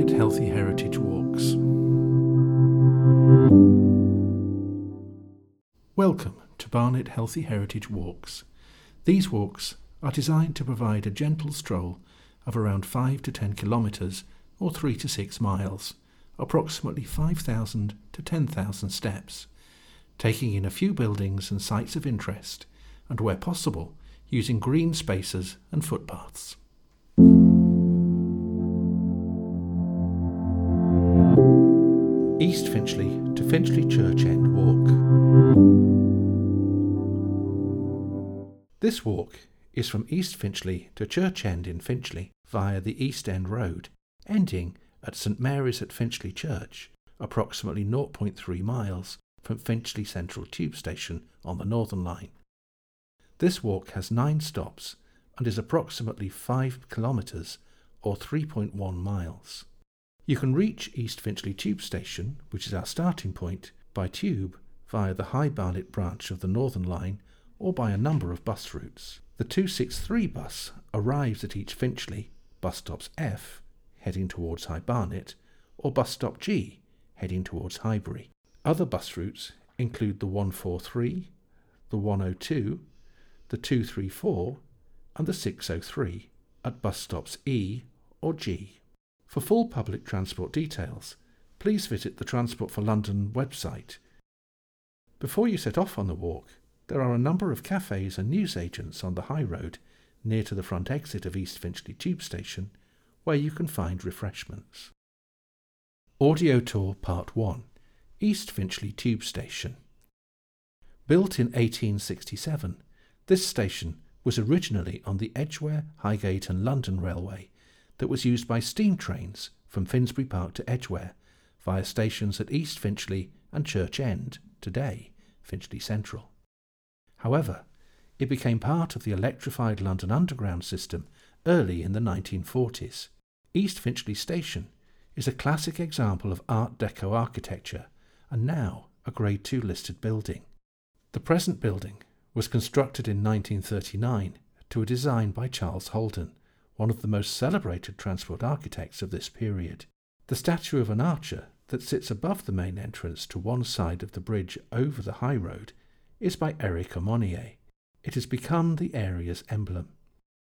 Barnet Healthy Heritage Walks. Welcome to Barnet Healthy Heritage Walks. These walks are designed to provide a gentle stroll of around 5 to 10 kilometres or 3 to 6 miles, approximately 5,000 to 10,000 steps, taking in a few buildings and sites of interest, and where possible, using green spaces and footpaths. East Finchley to Finchley Church End Walk. This walk is from East Finchley to Church End in Finchley via the East End Road, ending at St Mary's at Finchley Church, approximately 0.3 miles from Finchley Central Tube Station on the Northern Line. This walk has nine stops and is approximately 5 kilometres or 3.1 miles. You can reach East Finchley Tube Station, which is our starting point, by tube via the High Barnet branch of the Northern Line or by a number of bus routes. The 263 bus arrives at East Finchley, bus stops F, heading towards High Barnet, or bus stop G, heading towards Highbury. Other bus routes include the 143, the 102, the 234, and the 603 at bus stops E or G. For full public transport details, please visit the Transport for London website. Before you set off on the walk, there are a number of cafes and newsagents on the high road near to the front exit of East Finchley Tube Station where you can find refreshments. Audio Tour Part 1 East Finchley Tube Station. Built in 1867, this station was originally on the Edgware, Highgate, and London Railway that was used by steam trains from Finsbury Park to Edgware via stations at East Finchley and Church End, today Finchley Central. However, it became part of the electrified London Underground system early in the 1940s. East Finchley Station is a classic example of Art Deco architecture and now a Grade II listed building. The present building was constructed in 1939 to a design by Charles Holden, one of the most celebrated transport architects of this period. The statue of an archer that sits above the main entrance to one side of the bridge over the high road is by Eric Aumonier. It has become the area's emblem.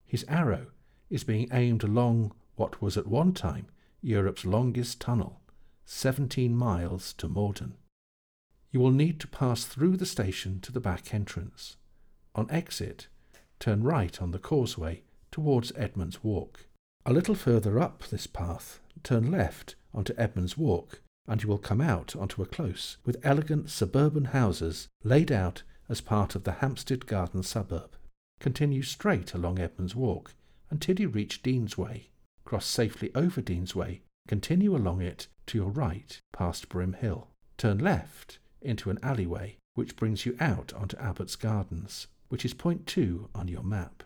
His arrow is being aimed along what was at one time Europe's longest tunnel, 17 miles to Morden. You will need to pass through the station to the back entrance. On exit, turn right on the causeway towards Edmonds Walk. A little further up this path, turn left onto Edmonds Walk, and you will come out onto a close with elegant suburban houses laid out as part of the Hampstead Garden suburb. Continue straight along Edmonds Walk until you reach Deansway. Cross safely over Deansway, continue along it to your right past Brim Hill. Turn left into an alleyway which brings you out onto Abbott's Gardens, which is point 2 on your map.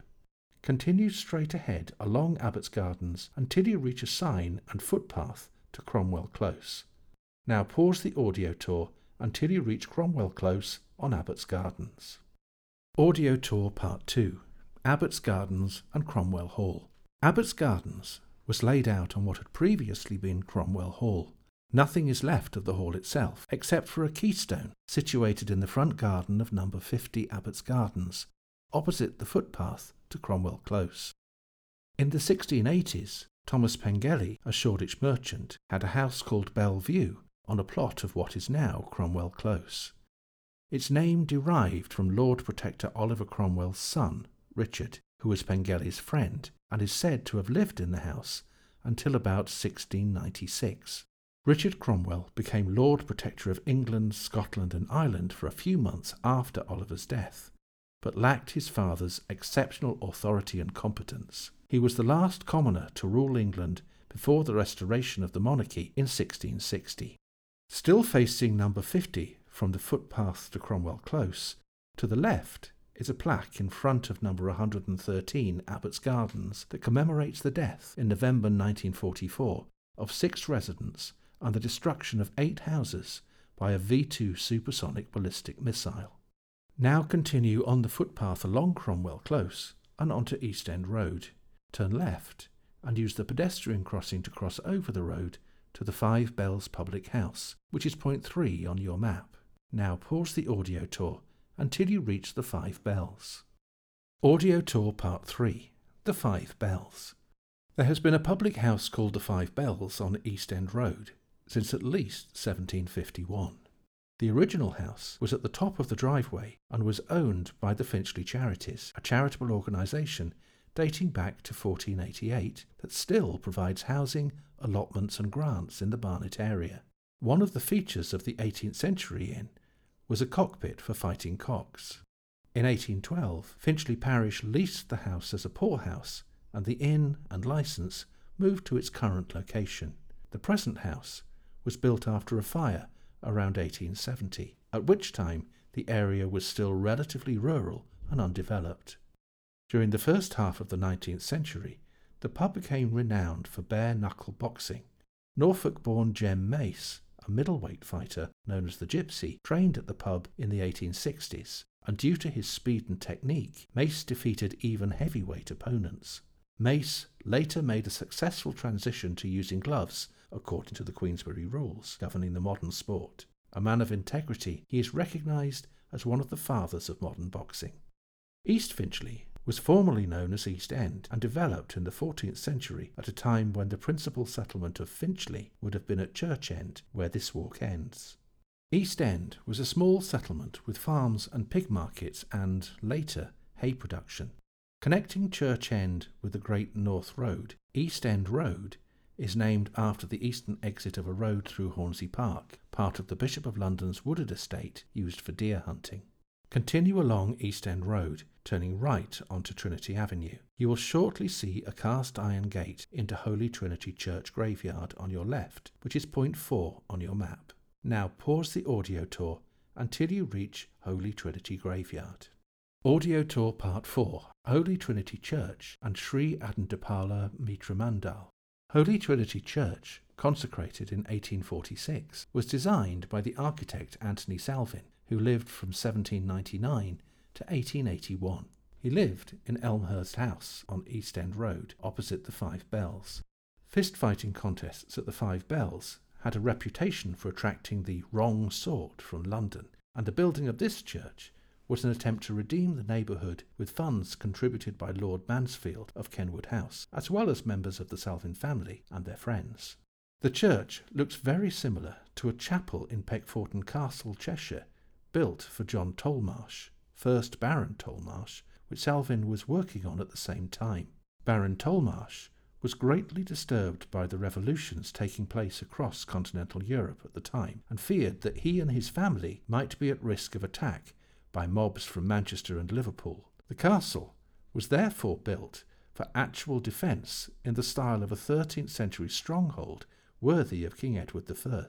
Continue straight ahead along Abbott's Gardens until you reach a sign and footpath to Cromwell Close. Now pause the audio tour until you reach Cromwell Close on Abbott's Gardens. Audio Tour Part 2 Abbott's Gardens and Cromwell Hall. Abbott's Gardens was laid out on what had previously been Cromwell Hall. Nothing is left of the hall itself, except for a keystone situated in the front garden of number 50 Abbott's Gardens, opposite the footpath to Cromwell Close. In the 1680s, Thomas Pengelly, a Shoreditch merchant, had a house called Bellevue on a plot of what is now Cromwell Close. Its name derived from Lord Protector Oliver Cromwell's son, Richard, who was Pengelly's friend and is said to have lived in the house until about 1696. Richard Cromwell became Lord Protector of England, Scotland, and Ireland for a few months after Oliver's death, but lacked his father's exceptional authority and competence. He was the last commoner to rule England before the restoration of the monarchy in 1660. Still facing number 50 from the footpath to Cromwell Close, to the left is a plaque in front of number 113 Abbott's Gardens that commemorates the death in November 1944 of six residents and the destruction of eight houses by a V 2 supersonic ballistic missile. Now continue on the footpath along Cromwell Close and onto East End Road. Turn left and use the pedestrian crossing to cross over the road to the Five Bells Public House, which is point 3 on your map. Now pause the audio tour until you reach the Five Bells. Audio Tour Part 3 The Five Bells. There has been a public house called the Five Bells on East End Road since at least 1751. The original house was at the top of the driveway and was owned by the Finchley Charities, a charitable organisation dating back to 1488 that still provides housing, allotments, and grants in the Barnet area. One of the features of the 18th century inn was a cockpit for fighting cocks. In 1812, Finchley Parish leased the house as a poorhouse, and the inn and licence moved to its current location. The present house was built after a fire around 1870, at which time the area was still relatively rural and undeveloped. During the first half of the 19th century, the pub became renowned for bare knuckle boxing. Norfolk born Jem Mace, a middleweight fighter known as the Gypsy, trained at the pub in the 1860s, and due to his speed and technique, Mace defeated even heavyweight opponents. Mace later made a successful transition to using gloves, according to the Queensberry rules governing the modern sport. A man of integrity, he is recognised as one of the fathers of modern boxing. East Finchley was formerly known as East End and developed in the 14th century at a time when the principal settlement of Finchley would have been at Church End, where this walk ends. East End was a small settlement with farms and pig markets and, later, hay production. Connecting Church End with the Great North Road, East End Road is named after the eastern exit of a road through Hornsey Park, part of the Bishop of London's wooded estate used for deer hunting. Continue along East End Road, turning right onto Trinity Avenue. You will shortly see a cast iron gate into Holy Trinity Church graveyard on your left, which is point 4 on your map. Now pause the audio tour until you reach Holy Trinity Graveyard. Audio Tour Part 4 Holy Trinity Church and Sri Adandipala Mitra Mandal. Holy Trinity Church, consecrated in 1846, was designed by the architect Anthony Salvin who lived from 1799 to 1881. He lived in Elmhurst House on East End Road, opposite the Five Bells. Fist fighting contests at the Five Bells had a reputation for attracting the wrong sort from London, and the building of this church was an attempt to redeem the neighbourhood with funds contributed by Lord Mansfield of Kenwood House, as well as members of the Salvin family and their friends. The church looks very similar to a chapel in Peckforton Castle, Cheshire, built for John Tollemache, first Baron Tollemache, which Salvin was working on at the same time. Baron Tollemache was greatly disturbed by the revolutions taking place across continental Europe at the time and feared that he and his family might be at risk of attack by mobs from Manchester and Liverpool. The castle was therefore built for actual defence in the style of a 13th century stronghold worthy of King Edward I.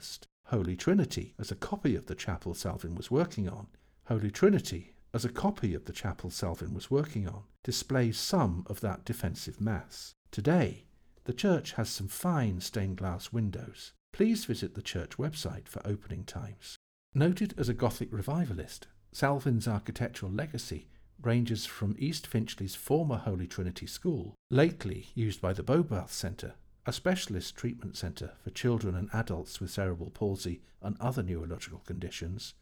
Holy Trinity as a copy of the chapel Salvin was working on. Holy Trinity as a copy of the chapel Salvin was working on displays some of that defensive mass. Today, the church has some fine stained glass windows. Please visit the church website for opening times. Noted as a Gothic revivalist, Salvin's architectural legacy ranges from East Finchley's former Holy Trinity School, lately used by the Bobath Centre a specialist treatment centre for children and adults with cerebral palsy and other neurological conditions,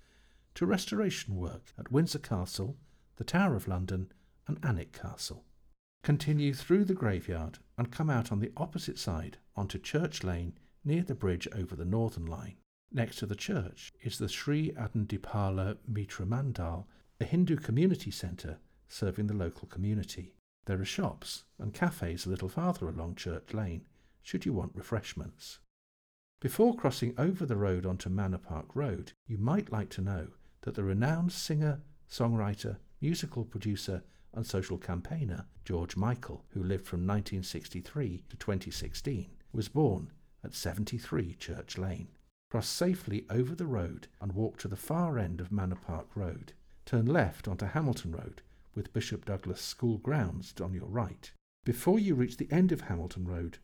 to restoration work at Windsor Castle, the Tower of London, and Alnwick Castle. Continue through the graveyard and come out on the opposite side onto Church Lane near the bridge over the Northern Line. Next to the church is the Sri Adandipala Mitra Mandal, a Hindu community centre serving the local community. There are shops and cafes a little farther along Church Lane, should you want refreshments. Before crossing over the road onto Manor Park Road, you might like to know that the renowned singer, songwriter, musical producer, and social campaigner George Michael, who lived from 1963 to 2016, was born at 73 Church Lane. Cross safely over the road and walk to the far end of Manor Park Road. Turn left onto Hamilton Road with Bishop Douglas School grounds on your right. Before you reach the end of Hamilton Road,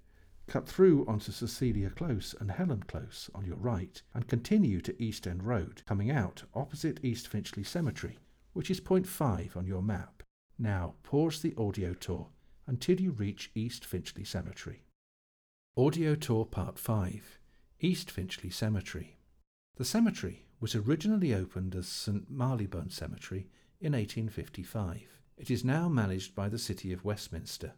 Cut through onto Cecilia Close and Helen Close on your right and continue to East End Road, coming out opposite East Finchley Cemetery, which is point 5 on your map. Now pause the audio tour until you reach East Finchley Cemetery. Audio Tour Part 5 East Finchley Cemetery. The cemetery was originally opened as St Marylebone Cemetery in 1855. It is now managed by the City of Westminster.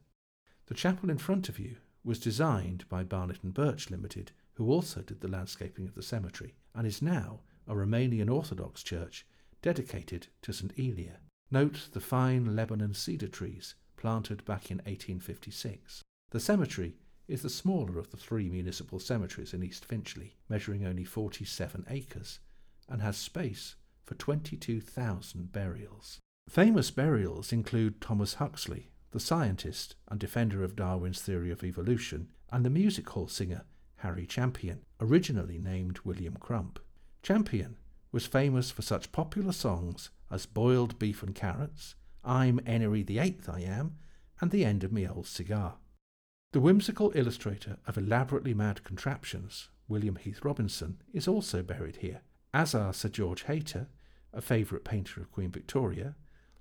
The chapel in front of you was designed by Barnett and Birch Limited, who also did the landscaping of the cemetery, and is now a Romanian Orthodox church dedicated to St Elia. Note the fine Lebanon cedar trees planted back in 1856. The cemetery is the smaller of the three municipal cemeteries in East Finchley, measuring only 47 acres, and has space for 22,000 burials. Famous burials include Thomas Huxley, the scientist and defender of Darwin's theory of evolution, and the music hall singer Harry Champion, originally named William Crump. Champion was famous for such popular songs as Boiled Beef and Carrots, I'm Henry the Eighth I Am, and The End of Me Old Cigar. The whimsical illustrator of elaborately mad contraptions, William Heath Robinson, is also buried here, as are Sir George Hayter, a favourite painter of Queen Victoria,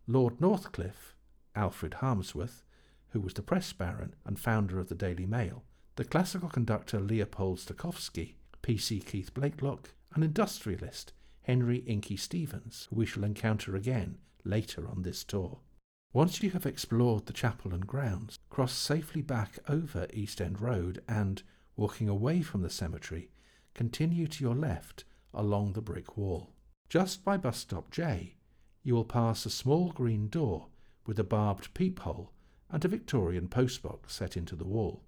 Lord Northcliffe, Alfred Harmsworth, who was the press baron and founder of the Daily Mail, the classical conductor Leopold Stokowski, P.C. Keith Blakelock, and industrialist Henry Inky Stephens, who we shall encounter again later on this tour. Once you have explored the chapel and grounds, cross safely back over East End Road and, walking away from the cemetery, continue to your left along the brick wall. Just by bus stop J, you will pass a small green door with a barbed peephole and a Victorian postbox set into the wall.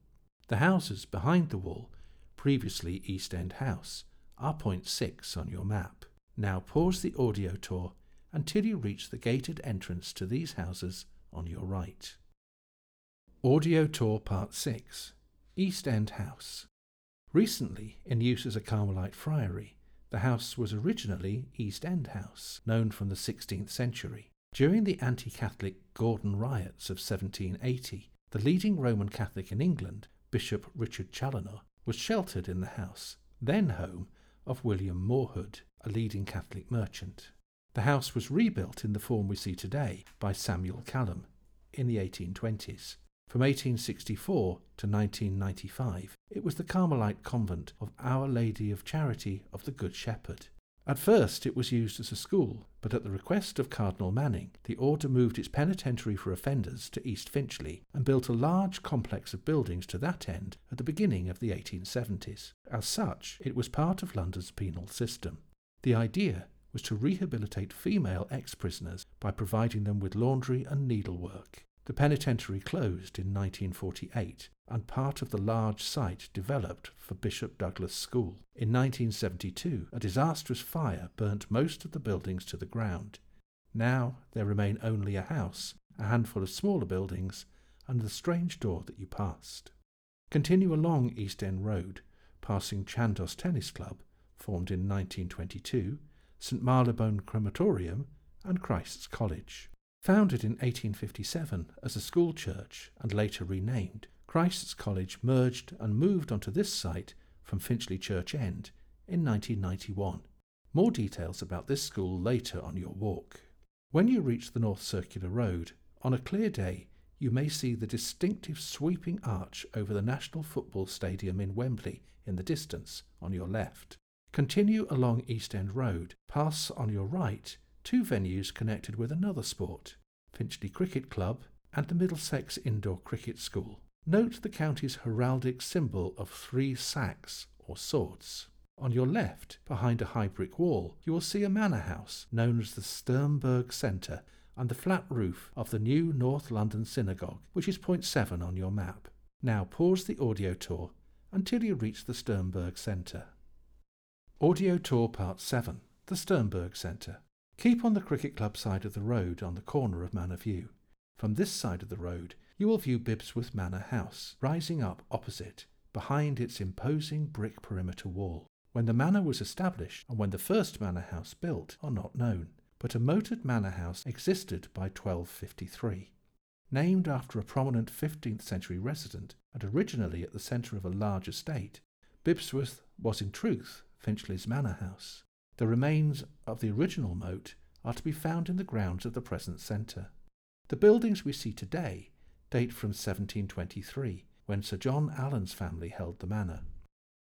The houses behind the wall, previously East End House, are point 6 on your map. Now pause the audio tour until you reach the gated entrance to these houses on your right. Audio Tour Part 6 East End House. Recently in use as a Carmelite friary, the house was originally East End House, known from the 16th century. During the anti Catholic Gordon riots of 1780, the leading Roman Catholic in England, Bishop Richard Challoner, was sheltered in the house, then home of William Morhood, a leading Catholic merchant. The house was rebuilt in the form we see today by Samuel Callum in the 1820s. From 1864 to 1995, it was the Carmelite convent of Our Lady of Charity of the Good Shepherd. At first, it was used as a school, but at the request of Cardinal Manning, the order moved its penitentiary for offenders to East Finchley and built a large complex of buildings to that end at the beginning of the 1870s. As such, it was part of London's penal system. The idea was to rehabilitate female ex prisoners by providing them with laundry and needlework. The penitentiary closed in 1948 and part of the large site developed for Bishop Douglas School. In 1972, a disastrous fire burnt most of the buildings to the ground. Now there remain only a house, a handful of smaller buildings, and the strange door that you passed. Continue along East End Road, passing Chandos Tennis Club, formed in 1922, St Marylebone Crematorium, and Christ's College. Founded in 1857 as a school church and later renamed, Christ's College merged and moved onto this site from Finchley Church End in 1991. More details about this school later on your walk. When you reach the North Circular Road, on a clear day, you may see the distinctive sweeping arch over the National Football Stadium in Wembley in the distance on your left. Continue along East End Road, pass on your right two venues connected with another sport, Finchley Cricket Club and the Middlesex Indoor Cricket School. Note the county's heraldic symbol of three seaxes or swords. On your left, behind a high brick wall, you will see a manor house known as the Sternberg Centre and the flat roof of the new North London Synagogue, which is point 7 on your map. Now pause the audio tour until you reach the Sternberg Centre. Audio Tour Part 7 The Sternberg Centre. Keep on the cricket club side of the road on the corner of Manor View. From this side of the road, you will view Bibbesworth Manor House, rising up opposite, behind its imposing brick perimeter wall. When the manor was established and when the first manor house built are not known, but a moated manor house existed by 1253. Named after a prominent 15th century resident and originally at the centre of a large estate, Bibbesworth was in truth Finchley's Manor House. The remains of the original moat are to be found in the grounds of the present centre. The buildings we see today date from 1723, when Sir John Allen's family held the manor.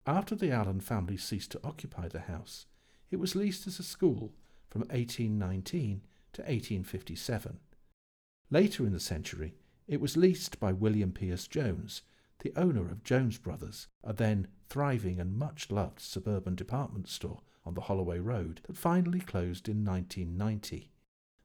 After the Allen family ceased to occupy the house, it was leased as a school from 1819 to 1857. Later in the century, it was leased by William Pierce Jones, the owner of Jones Brothers, a then thriving and much loved suburban department store on the Holloway Road that finally closed in 1990.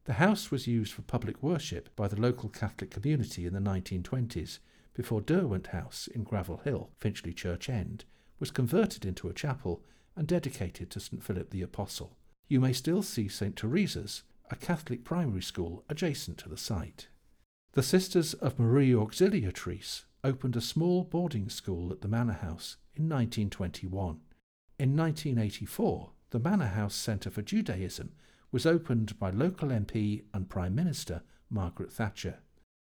The house was used for public worship by the local Catholic community in the 1920s before Derwent House in Gravel Hill, Finchley Church End, was converted into a chapel and dedicated to St Philip the Apostle. You may still see St Teresa's, a Catholic primary school adjacent to the site. The Sisters of Marie Auxiliatrice opened a small boarding school at the Manor House in 1921. In 1984, the Manor House Centre for Judaism was opened by local MP and Prime Minister Margaret Thatcher.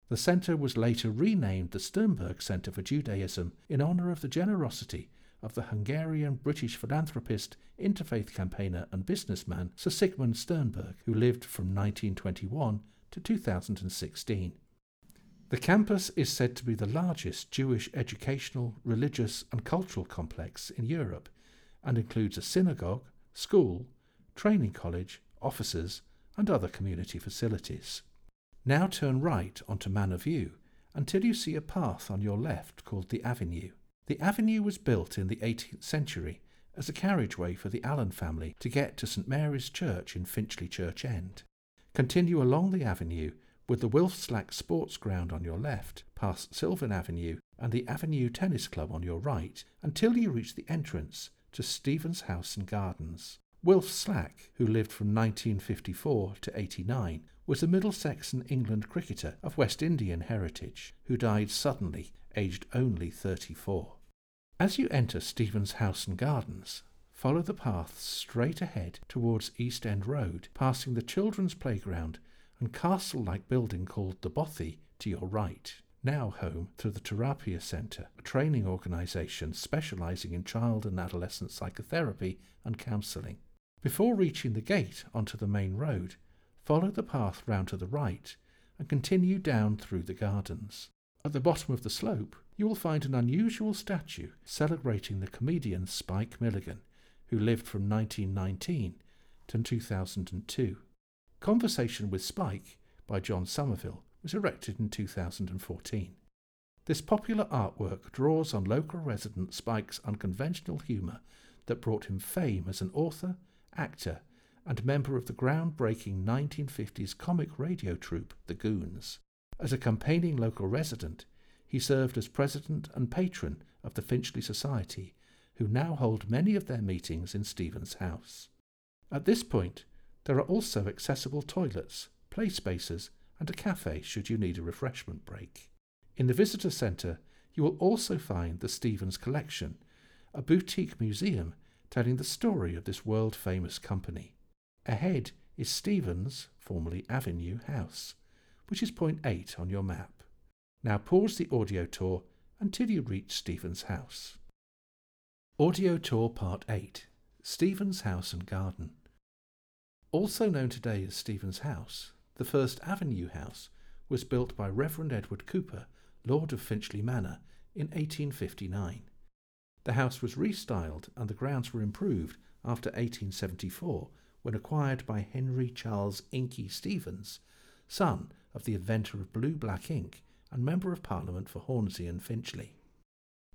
The centre was later renamed the Sternberg Centre for Judaism in honour of the generosity of the Hungarian British philanthropist, interfaith campaigner, and businessman Sir Sigmund Sternberg, who lived from 1921 to 2016. The campus is said to be the largest Jewish educational, religious, and cultural complex in Europe and includes a synagogue, school, training college, offices, and other community facilities. Now turn right onto Manor View until you see a path on your left called the Avenue. The avenue was built in the 18th century as a carriageway for the Allen family to get to St Mary's Church in Finchley Church End. Continue along the avenue with the Wilf Slack Sports Ground on your left, past Sylvan Avenue and the Avenue Tennis Club on your right, until you reach the entrance to Stephen's House and Gardens. Wilf Slack, who lived from 1954 to 89, was a Middlesex and England cricketer of West Indian heritage who died suddenly, aged only 34. As you enter Stephen's House and Gardens, follow the path straight ahead towards East End Road, passing the children's playground and castle like building called the Bothy to your right now home to the Terapia Centre, a training organisation specialising in child and adolescent psychotherapy and counselling. Before reaching the gate onto the main road, follow the path round to the right and continue down through the gardens. At the bottom of the slope, you will find an unusual statue celebrating the comedian Spike Milligan, who lived from 1919 to 2002. Conversation with Spike by John Somerville was erected in 2014. This popular artwork draws on local resident Spike's unconventional humour that brought him fame as an author, actor, and member of the groundbreaking 1950s comic radio troupe The Goons. As a campaigning local resident, he served as president and patron of the Finchley Society, who now hold many of their meetings in Stephen's house. At this point, there are also accessible toilets, play spaces, and a cafe should you need a refreshment break. In the visitor centre, you will also find the Stephens Collection, a boutique museum telling the story of this world famous company. Ahead is Stephens, formerly Avenue House, which is point 8 on your map. Now pause the audio tour until you reach Stephens House. Audio Tour Part 8 Stephens House and Garden. Also known today as Stephen's House, the first Avenue House was built by Reverend Edward Cooper, Lord of Finchley Manor, in 1859. The house was restyled and the grounds were improved after 1874 when acquired by Henry Charles Inky Stephens, son of the inventor of blue black ink and Member of Parliament for Hornsey and Finchley.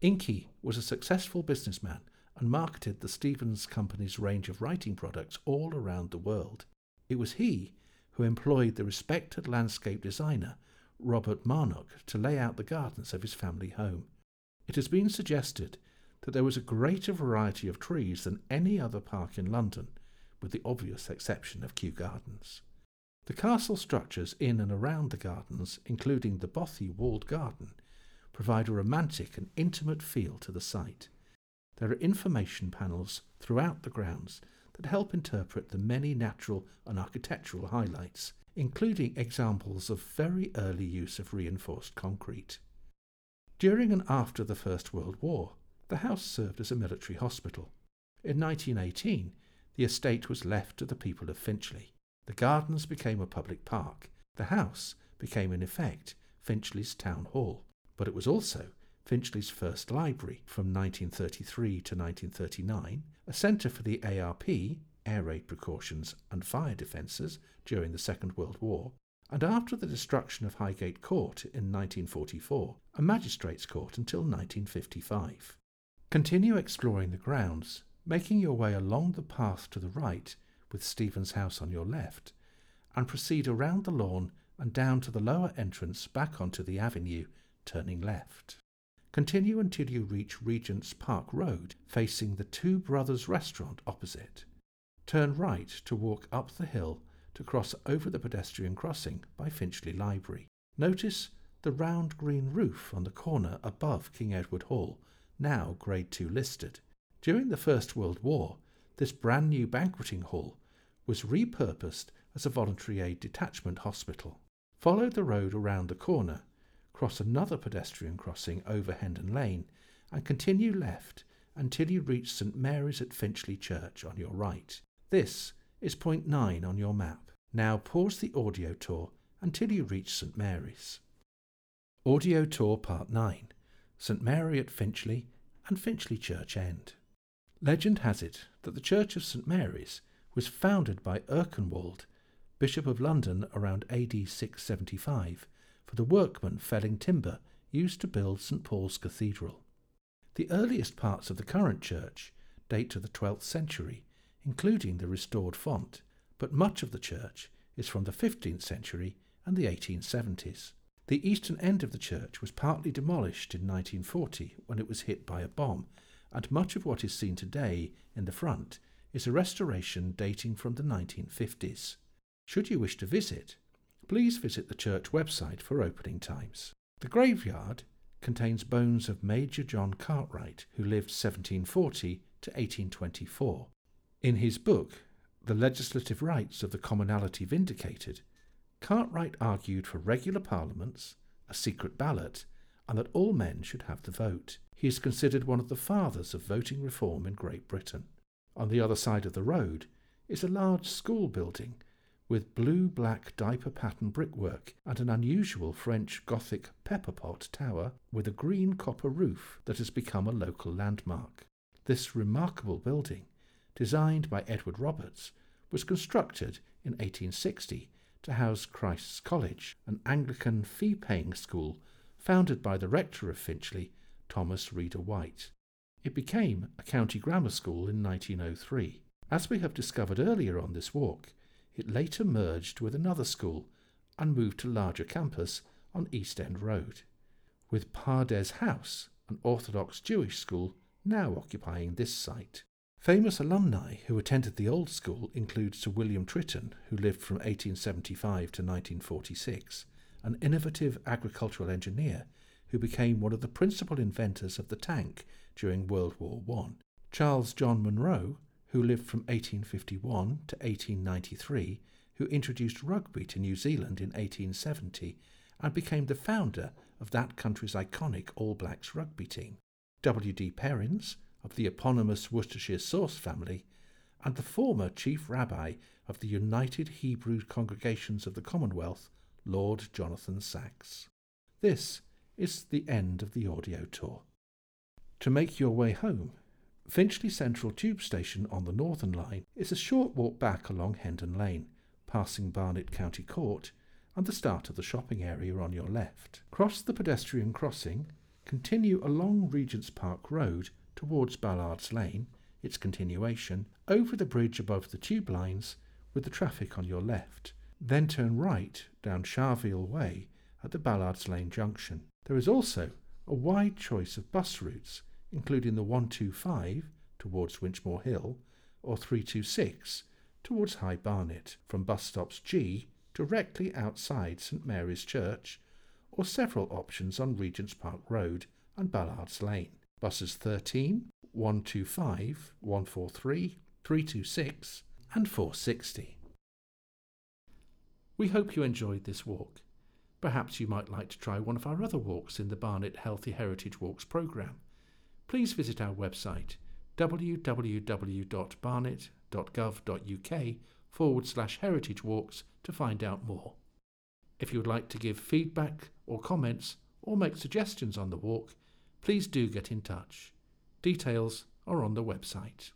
Inky was a successful businessman and marketed the Stephens Company's range of writing products all around the world. It was he who employed the respected landscape designer Robert Marnock to lay out the gardens of his family home. It has been suggested that there was a greater variety of trees than any other park in London, with the obvious exception of Kew Gardens. The castle structures in and around the gardens, including the Bothy walled garden, provide a romantic and intimate feel to the site. There are information panels throughout the grounds that help interpret the many natural and architectural highlights, including examples of very early use of reinforced concrete. During and after the First World War, the house served as a military hospital. In 1918, the estate was left to the people of Finchley. The gardens became a public park. The house became, in effect, Finchley's Town Hall, but it was also Finchley's first library from 1933 to 1939, a centre for the ARP, air raid precautions and fire defences during the Second World War, and after the destruction of Highgate Court in 1944, a magistrates' court until 1955. Continue exploring the grounds, making your way along the path to the right with Stephen's house on your left, and proceed around the lawn and down to the lower entrance back onto the avenue, turning left. Continue until you reach Regent's Park Road, facing the Two Brothers restaurant opposite. Turn right to walk up the hill to cross over the pedestrian crossing by Finchley Library. Notice the round green roof on the corner above King Edward Hall, now Grade 2 listed. During the First World War, this brand new banqueting hall was repurposed as a voluntary aid detachment hospital. Follow the road around the corner, cross another pedestrian crossing over Hendon Lane, and continue left until you reach St Mary's at Finchley Church on your right. This is point 9 on your map. Now pause the audio tour until you reach St Mary's. Audio Tour Part 9 St Mary at Finchley and Finchley Church End. Legend has it that the Church of St Mary's was founded by Erkenwald, Bishop of London around AD 675, for the workmen felling timber used to build St Paul's Cathedral. The earliest parts of the current church date to the 12th century, including the restored font, but much of the church is from the 15th century and the 1870s. The eastern end of the church was partly demolished in 1940 when it was hit by a bomb, and much of what is seen today in the front is a restoration dating from the 1950s. Should you wish to visit, please visit the church website for opening times. The graveyard contains bones of Major John Cartwright, who lived 1740 to 1824. In his book, The Legislative Rights of the Commonalty Vindicated, Cartwright argued for regular parliaments, a secret ballot, and that all men should have the vote. He is considered one of the fathers of voting reform in Great Britain. On the other side of the road is a large school building with blue black diaper pattern brickwork and an unusual French Gothic pepper pot tower with a green copper roof that has become a local landmark. This remarkable building, designed by Edward Roberts, was constructed in 1860 to house Christ's College, an Anglican fee paying school founded by the rector of Finchley, Thomas Reader White. It became a county grammar school in 1903. As we have discovered earlier on this walk, it later merged with another school and moved to a larger campus on East End Road, with Pardes House, an Orthodox Jewish school, now occupying this site. Famous alumni who attended the old school include Sir William Tritton, who lived from 1875 to 1946, an innovative agricultural engineer who became one of the principal inventors of the tank during World War I. Charles John Monro, who lived from 1851 to 1893, who introduced rugby to New Zealand in 1870 and became the founder of that country's iconic All Blacks rugby team. W.D. Perrins, of the eponymous Worcestershire Sauce family, and the former chief rabbi of the United Hebrew Congregations of the Commonwealth, Lord Jonathan Sacks. This is the end of the audio tour. To make your way home, Finchley Central Tube Station on the Northern Line is a short walk back along Hendon Lane, passing Barnet County Court and the start of the shopping area on your left. Cross the pedestrian crossing, continue along Regent's Park Road towards Ballards Lane, its continuation, over the bridge above the tube lines with the traffic on your left. Then turn right down Chaville Way at the Ballards Lane junction. There is also a wide choice of bus routes, including the 125 towards Winchmore Hill or 326 towards High Barnet from bus stops G directly outside St Mary's Church or several options on Regent's Park Road and Ballards Lane. Buses 13, 125, 143, 326, and 460. We hope you enjoyed this walk. Perhaps you might like to try one of our other walks in the Barnet Healthy Heritage Walks programme. Please visit our website www.barnet.gov.uk forward slash heritage walks to find out more. If you would like to give feedback or comments or make suggestions on the walk, please do get in touch. Details are on the website.